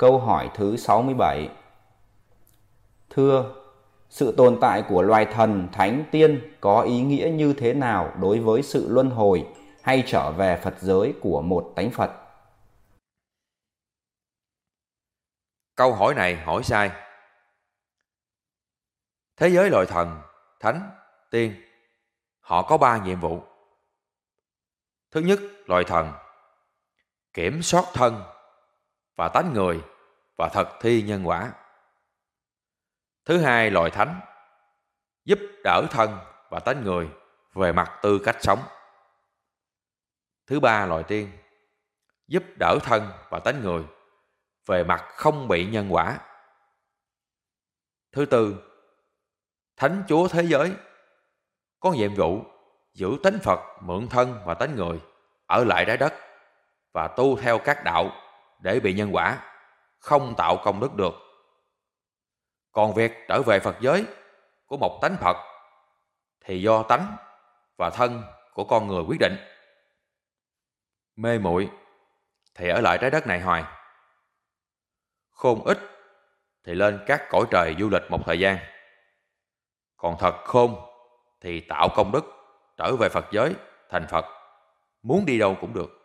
Câu hỏi thứ 67 Thưa, sự tồn tại của loài thần, thánh, tiên có ý nghĩa như thế nào đối với sự luân hồi hay trở về Phật giới của một tánh Phật? Câu hỏi này hỏi sai. Thế giới loài thần, thánh, tiên, họ có ba nhiệm vụ. Thứ nhất, loài thần kiểm soát thân và tánh người và thực thi nhân quả. Thứ hai, loài thánh giúp đỡ thân và tánh người về mặt tư cách sống. Thứ ba, loài tiên giúp đỡ thân và tánh người về mặt không bị nhân quả. Thứ tư, Thánh Chúa Thế Giới có nhiệm vụ giữ tánh Phật mượn thân và tánh người ở lại trái đất và tu theo các đạo để bị nhân quả, không tạo công đức được. Còn việc trở về Phật giới của một tánh Phật thì do tánh và thân của con người quyết định. Mê muội thì ở lại trái đất này hoài. Khôn ít thì lên các cõi trời du lịch một thời gian. Còn thật khôn thì tạo công đức trở về Phật giới thành Phật, muốn đi đâu cũng được.